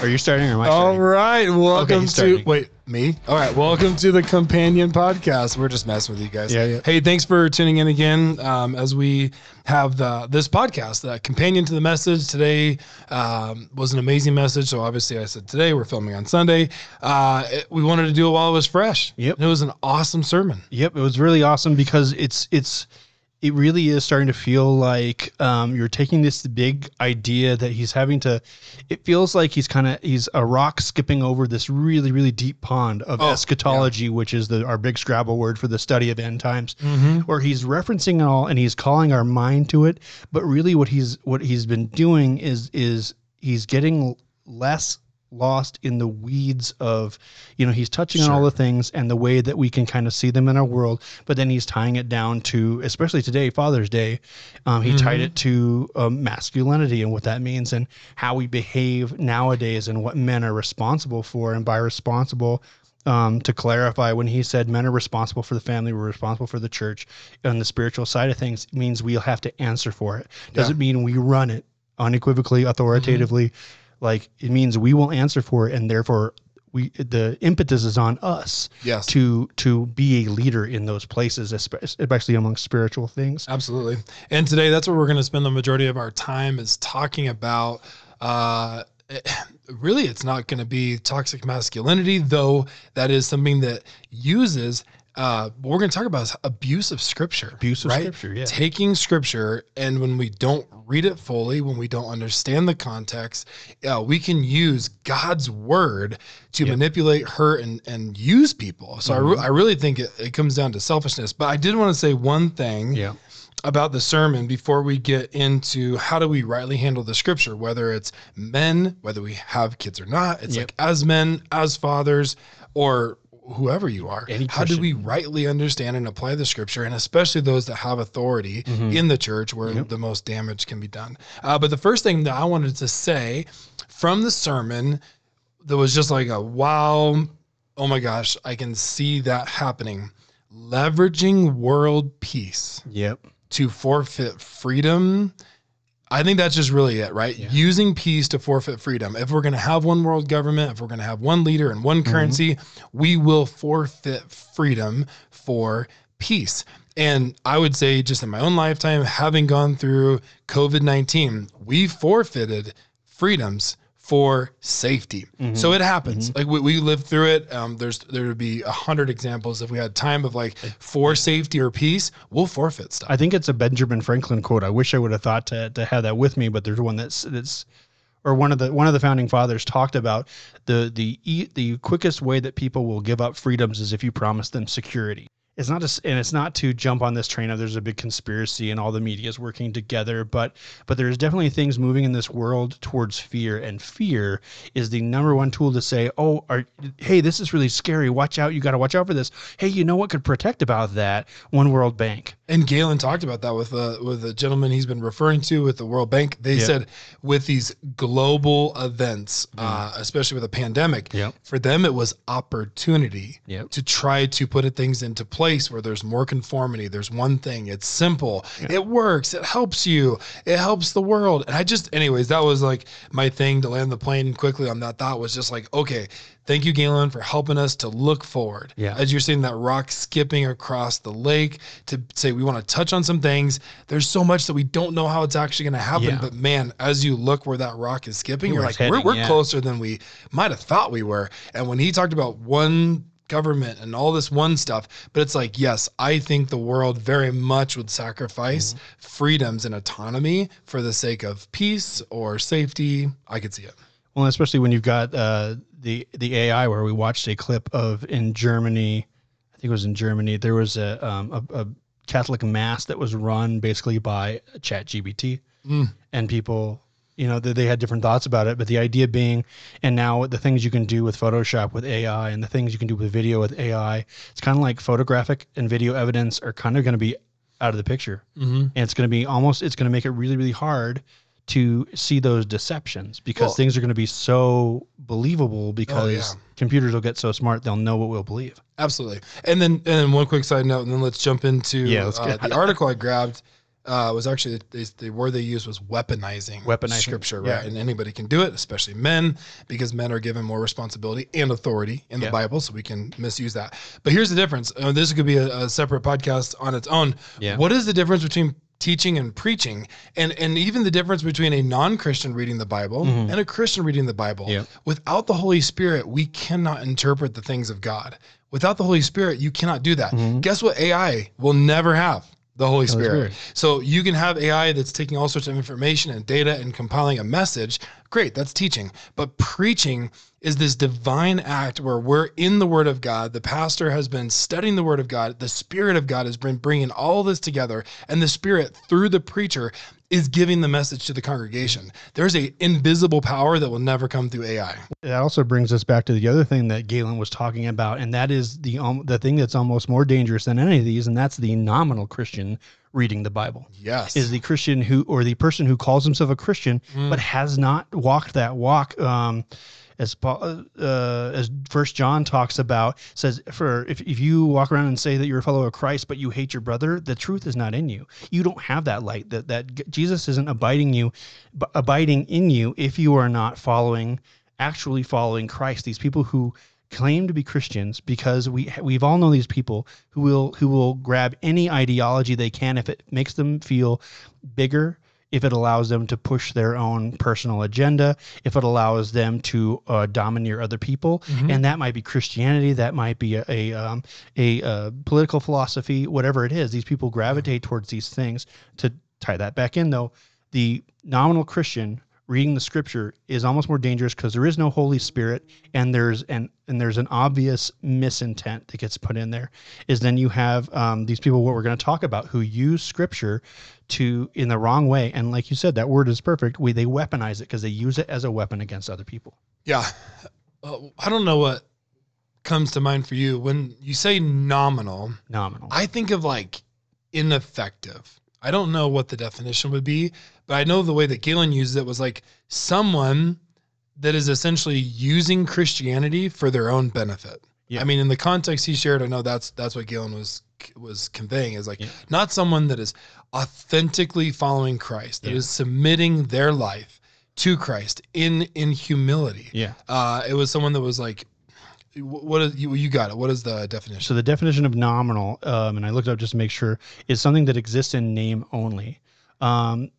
Are you starting or am I All starting? right, welcome he's to starting. wait me. All right, welcome to the Companion Podcast. We're just messing with you guys. Yeah, yeah. Hey, thanks for tuning in again. Um, as we have the this podcast, the companion to the message today um, was an amazing message. So obviously, I said today we're filming on Sunday. Uh, it- we wanted to do it while it was fresh. Yep. And it was an awesome sermon. Yep, it was really awesome because it's it's it really is starting to feel like um, you're taking this big idea that he's having to. It feels like he's kind of he's a rock skipping over this really really deep pond of Oh, eschatology, which is the our big Scrabble word for the study of end times, Mm-hmm. where he's referencing it all and he's calling our mind to it. But really, what he's what he's been doing is is he's getting less lost in the weeds of you know he's touching on all the things and the way that we can kind of see them in our world but then he's tying it down to especially today father's day um, he tied it to um, masculinity and what that means and how we behave nowadays and what men are responsible for and by responsible um, to clarify when he said men are responsible for the family we're responsible for the church and the spiritual side of things means we'll have to answer for it. Doesn't mean we run it unequivocally authoritatively like it means we will answer for it and therefore we the impetus is on us Yes. to to be a leader in those places especially among spiritual things Absolutely. And today, that's where we're going to spend the majority of our time is talking about. Uh, really, it's not going to be toxic masculinity, though. That is something that uses. Uh, what we're going to talk about is abuse of scripture. Abuse of right? scripture, yeah. Taking scripture, and when we don't read it fully, when we don't understand the context, uh, we can use God's word to manipulate, hurt, and and use people. So I, Mm-hmm. re- I really think it, it comes down to selfishness. But I did want to say one thing yeah about the sermon before we get into how do we rightly handle the scripture, whether it's men, whether we have kids or not. It's Yep. like as men, as fathers, or whoever you are. Any how do we rightly understand and apply the scripture, and especially those that have authority Mm-hmm. in the church where the most damage can be done? Uh, but the first thing that I wanted to say from the sermon that was just like a wow, oh my gosh, I can see that happening. Leveraging world peace yep to forfeit freedom. I think that's just really it, right? Using peace to forfeit freedom. If we're going to have one world government, if we're going to have one leader and one mm-hmm. currency, we will forfeit freedom for peace. And I would say, just in my own lifetime, having gone through COVID 19, we forfeited freedoms for safety. So it happens. Like we, we lived through it. Um, there's there would be a hundred examples if we had time of like for safety or peace, we'll forfeit stuff. I think it's a Benjamin Franklin quote. I wish I would have thought to, to have that with me, but there's one that's that's or one of the one of the founding fathers talked about the the e- the quickest way that people will give up freedoms is if you promise them security. It's not just and it's not to jump on this train of there's a big conspiracy and all the media is working together, but but there's definitely things moving in this world towards fear, and fear is the number one tool to say, oh, are, hey, this is really scary. Watch out! You got to watch out for this. Hey, you know what could protect about that? One World Bank. And Galen talked about that with uh, with a gentleman he's been referring to with the World Bank. They Yep. said with these global events, uh, especially with a pandemic, Yep. for them it was opportunity Yep. to try to put things into place where there's more conformity. There's one thing. It's simple. It works. It helps you. It helps the world. And I just, anyways, that was like my thing to land the plane quickly on that thought was just like, okay, thank you, Galen, for helping us to look forward. Yeah. As you're seeing that rock skipping across the lake to say we want to touch on some things. There's so much that we don't know how it's actually going to happen. Yeah. But man, as you look where that rock is skipping, you're like, it's we're, we're yeah. closer than we might have thought we were. And when he talked about one government and all this one stuff, but it's like, yes, I think the world very much would sacrifice Mm-hmm. freedoms and autonomy for the sake of peace or safety. I could see it. Well, especially when you've got uh, the the AI, where we watched a clip of in Germany, I think it was in Germany, there was a um, a, a Catholic mass that was run basically by ChatGPT, Mm. and people, you know, they, they had different thoughts about it, but the idea being, and now the things you can do with Photoshop with AI, and the things you can do with video with AI, it's kind of like photographic and video evidence are kind of going to be out of the picture, Mm-hmm. and it's going to be almost, it's going to make it really really hard to see those deceptions because Well- things are going to be so believable because yeah. computers will get so smart they'll know what we'll believe. Absolutely. And then and then one quick side note, and then let's jump into Yeah, let's uh, the article I grabbed. uh, was actually they, the word they used was weaponizing, Weaponizing, scripture, yeah. right? And anybody can do it, especially men, because men are given more responsibility and authority in the Yeah. Bible, so we can misuse that. But here's the difference. Uh, this could be a, a separate podcast on its own. Yeah. What is the difference between teaching and preaching, and and even the difference between a non-Christian reading the Bible and a Christian reading the Bible? Mm-hmm. Without the Holy Spirit, we cannot interpret the things of God. Without the Holy Spirit, you cannot do that. Guess what? AI will never have the Holy Spirit. Spirit. So you can have AI that's taking all sorts of information and data and compiling a message. Great, that's teaching. But preaching is this divine act where we're in the Word of God. The pastor has been studying the Word of God. The Spirit of God has been bringing all this together, and the Spirit through the preacher is giving the message to the congregation. There's a invisible power that will never come through AI. That also brings us back to the other thing that Galen was talking about, and that is the um, the thing that's almost more dangerous than any of these, and that's the nominal Christian reading the Bible. Yes. Is the Christian who, or the person who calls himself a Christian, but has not walked that walk. Um, as Paul, uh, as First John talks about, says, for if, if you walk around and say that you're a follower of Christ, but you hate your brother, the truth is not in you. You don't have that light. That that Jesus isn't abiding you, abiding in you if you are not following, actually following Christ. These people who claim to be Christians because we we've all known these people who will who will grab any ideology they can if it makes them feel bigger if it allows them to push their own personal agenda, if it allows them to uh, domineer other people, and that might be Christianity, that might be a a, um, a uh, political philosophy, whatever it is. These people gravitate towards these things. To tie that back in, though, the nominal Christian reading the scripture is almost more dangerous because there is no Holy Spirit, and there's an and there's an obvious misintent that gets put in there. Is then you have um, these people, what we're going to talk about, who use scripture to in the wrong way, and like you said, that word is perfect. We they weaponize it because they use it as a weapon against other people. Yeah. Uh, I don't know what comes to mind for you when you say nominal. Nominal. I think of like ineffective. I don't know what the definition would be, but I know the way that Galen used it was like someone that is essentially using Christianity for their own benefit. Yeah. I mean, in the context he shared, I know that's that's what Galen was was conveying is like Yeah. not someone that is authentically following Christ, that is Yeah. submitting their life to Christ in in humility. yeah. Uh, it was someone that was like, what is you? You got it. What is the definition? So the definition of nominal, um, and I looked up just to make sure, is something that exists in name only. Um,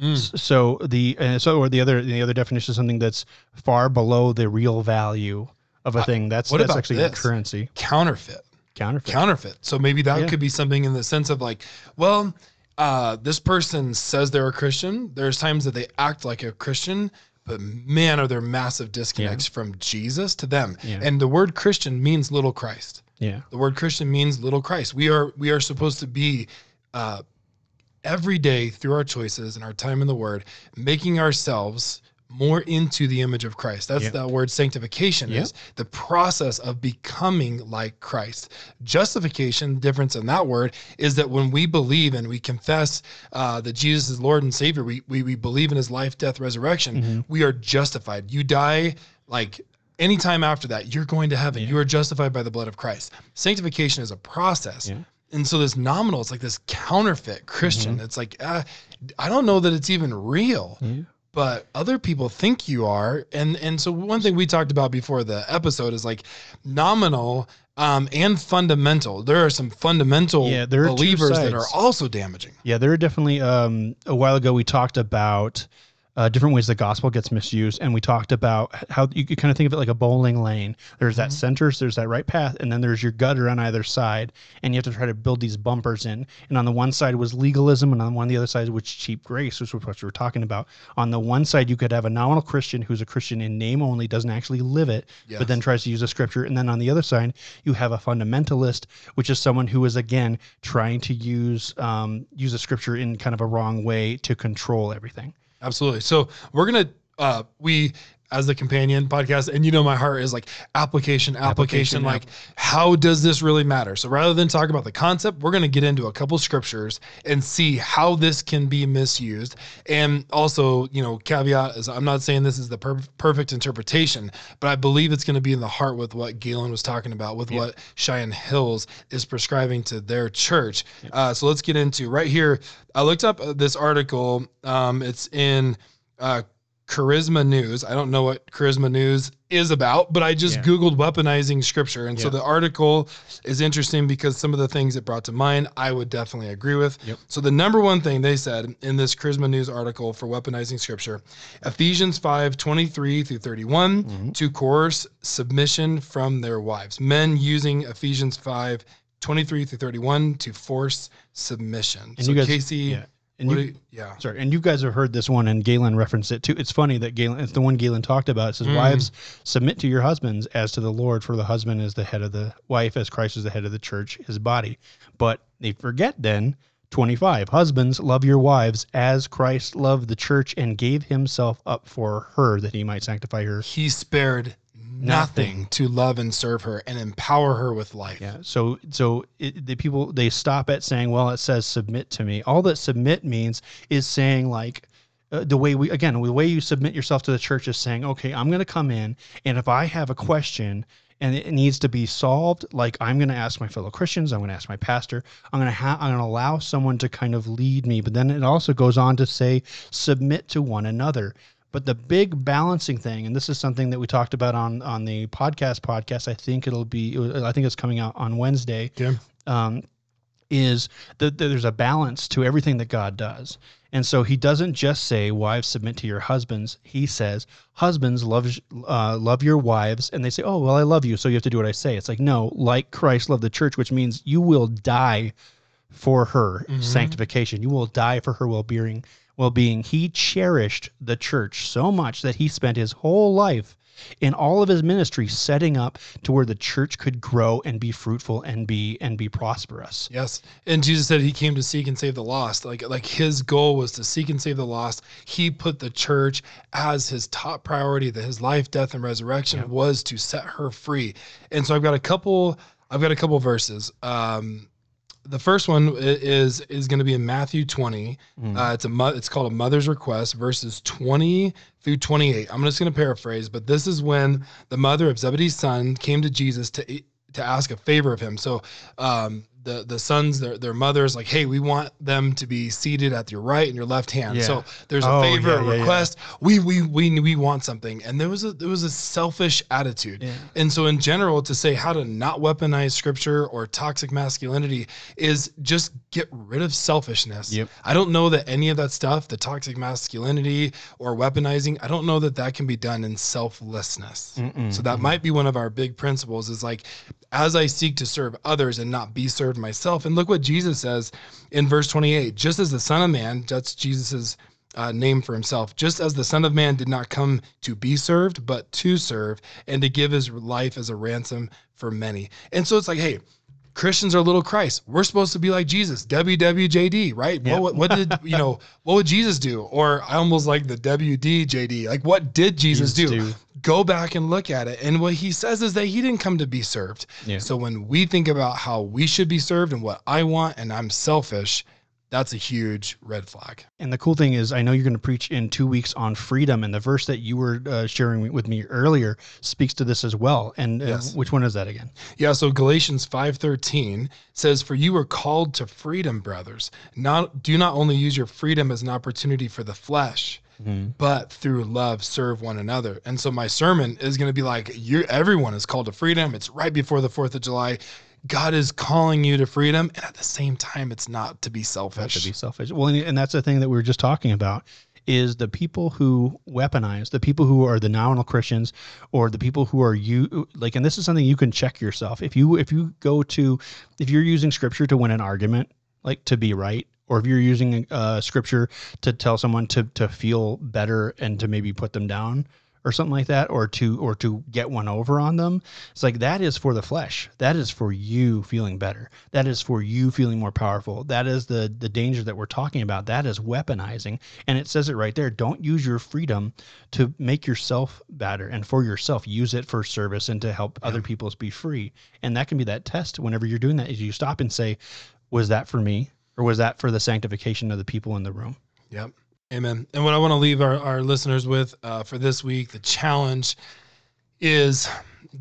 Mm. So the uh, so or the other the other definition is something that's far below the real value of a thing. That's what that's actually this? currency Counterfeit. counterfeit. Counterfeit. So maybe that Yeah. could be something in the sense of like, well, uh, this person says they're a Christian. There's times that they act like a Christian, but man, are there massive disconnects from Jesus to them. Yeah. And the word Christian means little Christ. yeah, The word Christian means little Christ. We are we are supposed to be uh, every day through our choices and our time in the Word, making ourselves more into the image of Christ. That's Yeah. that word sanctification Yeah. is the process of becoming like Christ. Justification, difference in that word, is that when we believe and we confess uh, that Jesus is Lord and Savior, we, we we believe in His life, death, resurrection. Mm-hmm. We are justified. You die like anytime after that, you're going to heaven. You are justified by the blood of Christ. Sanctification is a process. Yeah. And so this nominal, it's like this counterfeit Christian. Mm-hmm. It's like, uh, I don't know that it's even real, yeah, but other people think you are. And and so one thing we talked about before the episode is like nominal um, and fundamental. There are some fundamental Yeah, there are believers that are also damaging. yeah. There are definitely. Um, a while ago, we talked about uh, different ways the gospel gets misused, and we talked about how you could kind of think of it like a bowling lane. There's that center, so there's that right path, and then there's your gutter on either side, and you have to try to build these bumpers in. And on the one side was legalism, and on one the other side was cheap grace, which was what you were talking about. On the one side, you could have a nominal Christian who's a Christian in name only, doesn't actually live it, Yes. but then tries to use a scripture. And then on the other side, you have a fundamentalist, which is someone who is again trying to use um, use a scripture in kind of a wrong way to control everything. Absolutely. So we're gonna uh, we as the companion podcast. And you know, my heart is like application, application. Application, like, how does this really matter? So rather than talk about the concept, we're going to get into a couple scriptures and see how this can be misused. And also, you know, caveat is I'm not saying this is the per- perfect interpretation, but I believe it's going to be in the heart with what Galen was talking about, with what Cheyenne Hills is prescribing to their church. Uh, so let's get into right here. I looked up uh, this article. Um, it's in uh, Charisma News. I don't know what Charisma News is about, but I just Yeah. Googled weaponizing scripture. And so the article is interesting because some of the things it brought to mind, I would definitely agree with. Yep. So the number one thing they said in this Charisma News article for weaponizing scripture, Ephesians 5, 23 through 31, Mm-hmm. to coerce submission from their wives. Men using Ephesians 5, 23 through 31 to force submission. And so you guys- Casey, yeah. And you, you- yeah. Sorry, and you guys have heard this one, and Galen referenced it too. It's funny that Galen, it's the one Galen talked about. It says, Mm. "Wives, submit to your husbands as to the Lord, for the husband is the head of the wife, as Christ is the head of the church, his body." But they forget then, twenty-five, husbands, love your wives as Christ loved the church and gave himself up for her, that he might sanctify her. He spared nothing, to love and serve her and empower her with life. Yeah. So so it, the people they stop at saying, "Well, it says submit to me." All that submit means is saying like uh, the way we again the way you submit yourself to the church is saying, "Okay, I'm going to come in, and if I have a question." And it needs to be solved. Like I'm going to ask my fellow Christians. I'm going to ask my pastor. I'm going to ha- I'm going to allow someone to kind of lead me. But then it also goes on to say, submit to one another. But the big balancing thing, and this is something that we talked about on on the podcast podcast. I think it'll be. I think it's coming out on Wednesday. Okay. Um, is that there's a balance to everything that God does, and so He doesn't just say, "Wives, submit to your husbands." He says, "Husbands, love uh, love your wives," and they say, "Oh, well, I love you, so you have to do what I say." It's like, no, like Christ loved the church, which means you will die for her sanctification. You will die for her well-being. Well-being. He cherished the church so much that he spent his whole life in all of his ministry setting up to where the church could grow and be fruitful and be and be prosperous. Yes. And Jesus said he came to seek and save the lost. Like like his goal was to seek and save the lost. He put the church as his top priority that his life, death and resurrection was to set her free. And so I've got a couple I've got a couple verses. Um the first one is is going to be in Matthew 20. Uh, it's a mo- it's called a mother's request, verses 20 through 28. I'm just going to paraphrase, but this is when the mother of Zebedee's son came to Jesus to to ask a favor of him. So um, the the sons, their their mothers, like, hey, we want them to be seated at your right and your left hand. Yeah. So there's a Oh, favor, yeah, a yeah, request. We we we we want something, and there was a there was a selfish attitude. And so, in general, to say how to not weaponize scripture or toxic masculinity is just get rid of selfishness. Yep. I don't know that any of that stuff, the toxic masculinity or weaponizing, I don't know that that can be done in selflessness. Mm-mm. So that might be one of our big principles is like, as I seek to serve others and not be served myself. And look what Jesus says in verse 28 just as the Son of Man, that's Jesus's uh, name for himself, just as the Son of Man did not come to be served, but to serve and to give his life as a ransom for many. And so it's like, hey, Christians are little Christ. We're supposed to be like Jesus, WWJD, right? Yeah. What, what did you know? What would Jesus do? Or I almost like the WDJD. Like, what did Jesus, Jesus do? do. Go back and look at it. And what he says is that he didn't come to be served. Yeah. So when we think about how we should be served and what I want, and I'm selfish, that's a huge red flag. And the cool thing is, I know you're going to preach in two weeks on freedom, and the verse that you were uh, sharing with me earlier speaks to this as well. And uh, Yes. which one is that again? Yeah, so Galatians 5:13 says for you are called to freedom, brothers. Not do not only use your freedom as an opportunity for the flesh, but through love serve one another. And so my sermon is going to be like you're everyone is called to freedom. It's right before the 4th of July. God is calling you to freedom and at the same time it's not to be selfish. to be selfish. Well, and, and that's the thing that we were just talking about is the people who weaponize, the people who are the nominal Christians, or the people who are you like. And this is something you can check yourself if you if you go to if you're using scripture to win an argument, like to be right. Or if you're using uh, scripture to tell someone to to feel better and to maybe put them down, or something like that or to or to get one over on them it's like that is for the flesh. That is for you feeling better. That is for you feeling more powerful. That is the the danger that we're talking about. That is weaponizing. And it says it right there don't use your freedom to make yourself better and for yourself. Use it for service and to help other people be free. And that can be that test whenever you're doing that is you stop and say was that for me? Or was that for the sanctification of the people in the room? Yep. Amen. And what I want to leave our, our listeners with uh, for this week, the challenge is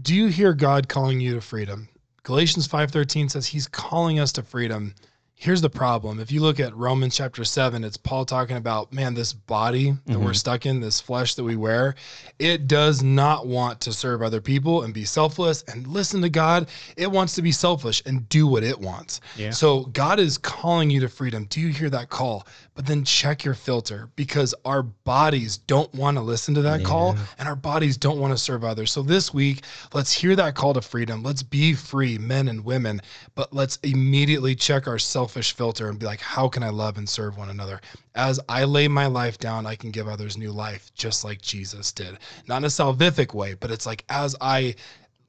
do you hear God calling you to freedom? Galatians 5:13 says he's calling us to freedom. Here's the problem. If you look at Romans chapter 7, it's Paul talking about, man, this body that we're mm-hmm. stuck in, this flesh that we wear, it does not want to serve other people and be selfless and listen to God. It wants to be selfish and do what it wants. Yeah. So God is calling you to freedom. Do you hear that call? But then check your filter because our bodies don't want to listen to that call and our bodies don't want to serve others. So this week, let's hear that call to freedom. Let's be free, men and women, but let's immediately check our selfish filter and be like, how can I love and serve one another? As I lay my life down, I can give others new life, just like Jesus did. Not in a salvific way, but it's like as I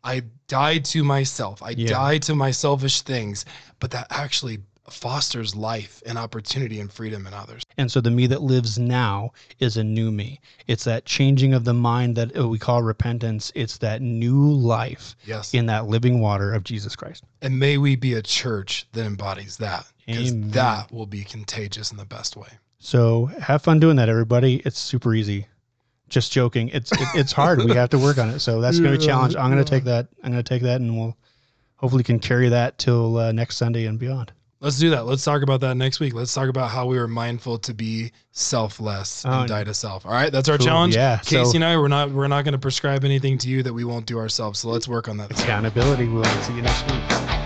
I die to myself. I Yeah. die to my selfish things, but that actually fosters life and opportunity and freedom in others. And so the me that lives now is a new me. It's that changing of the mind that we call repentance. It's that new life Yes. in that living water of Jesus Christ. And may we be a church that embodies that because that will be contagious in the best way. So have fun doing that, everybody. It's super easy. Just joking. It's it, it's hard. we have to work on it. So that's going to be a challenge. I'm going to take that. I'm going to take that, and we'll hopefully can carry that till uh, next Sunday and beyond. Let's do that. Let's talk about that next week. Let's talk about how we are mindful to be selfless Oh, and die to self. All right, that's our Cool. challenge. Yeah, Casey so- and I, we're not we're not going to prescribe anything to you that we won't do ourselves. So let's work on that. Accountability. We'll see you next week.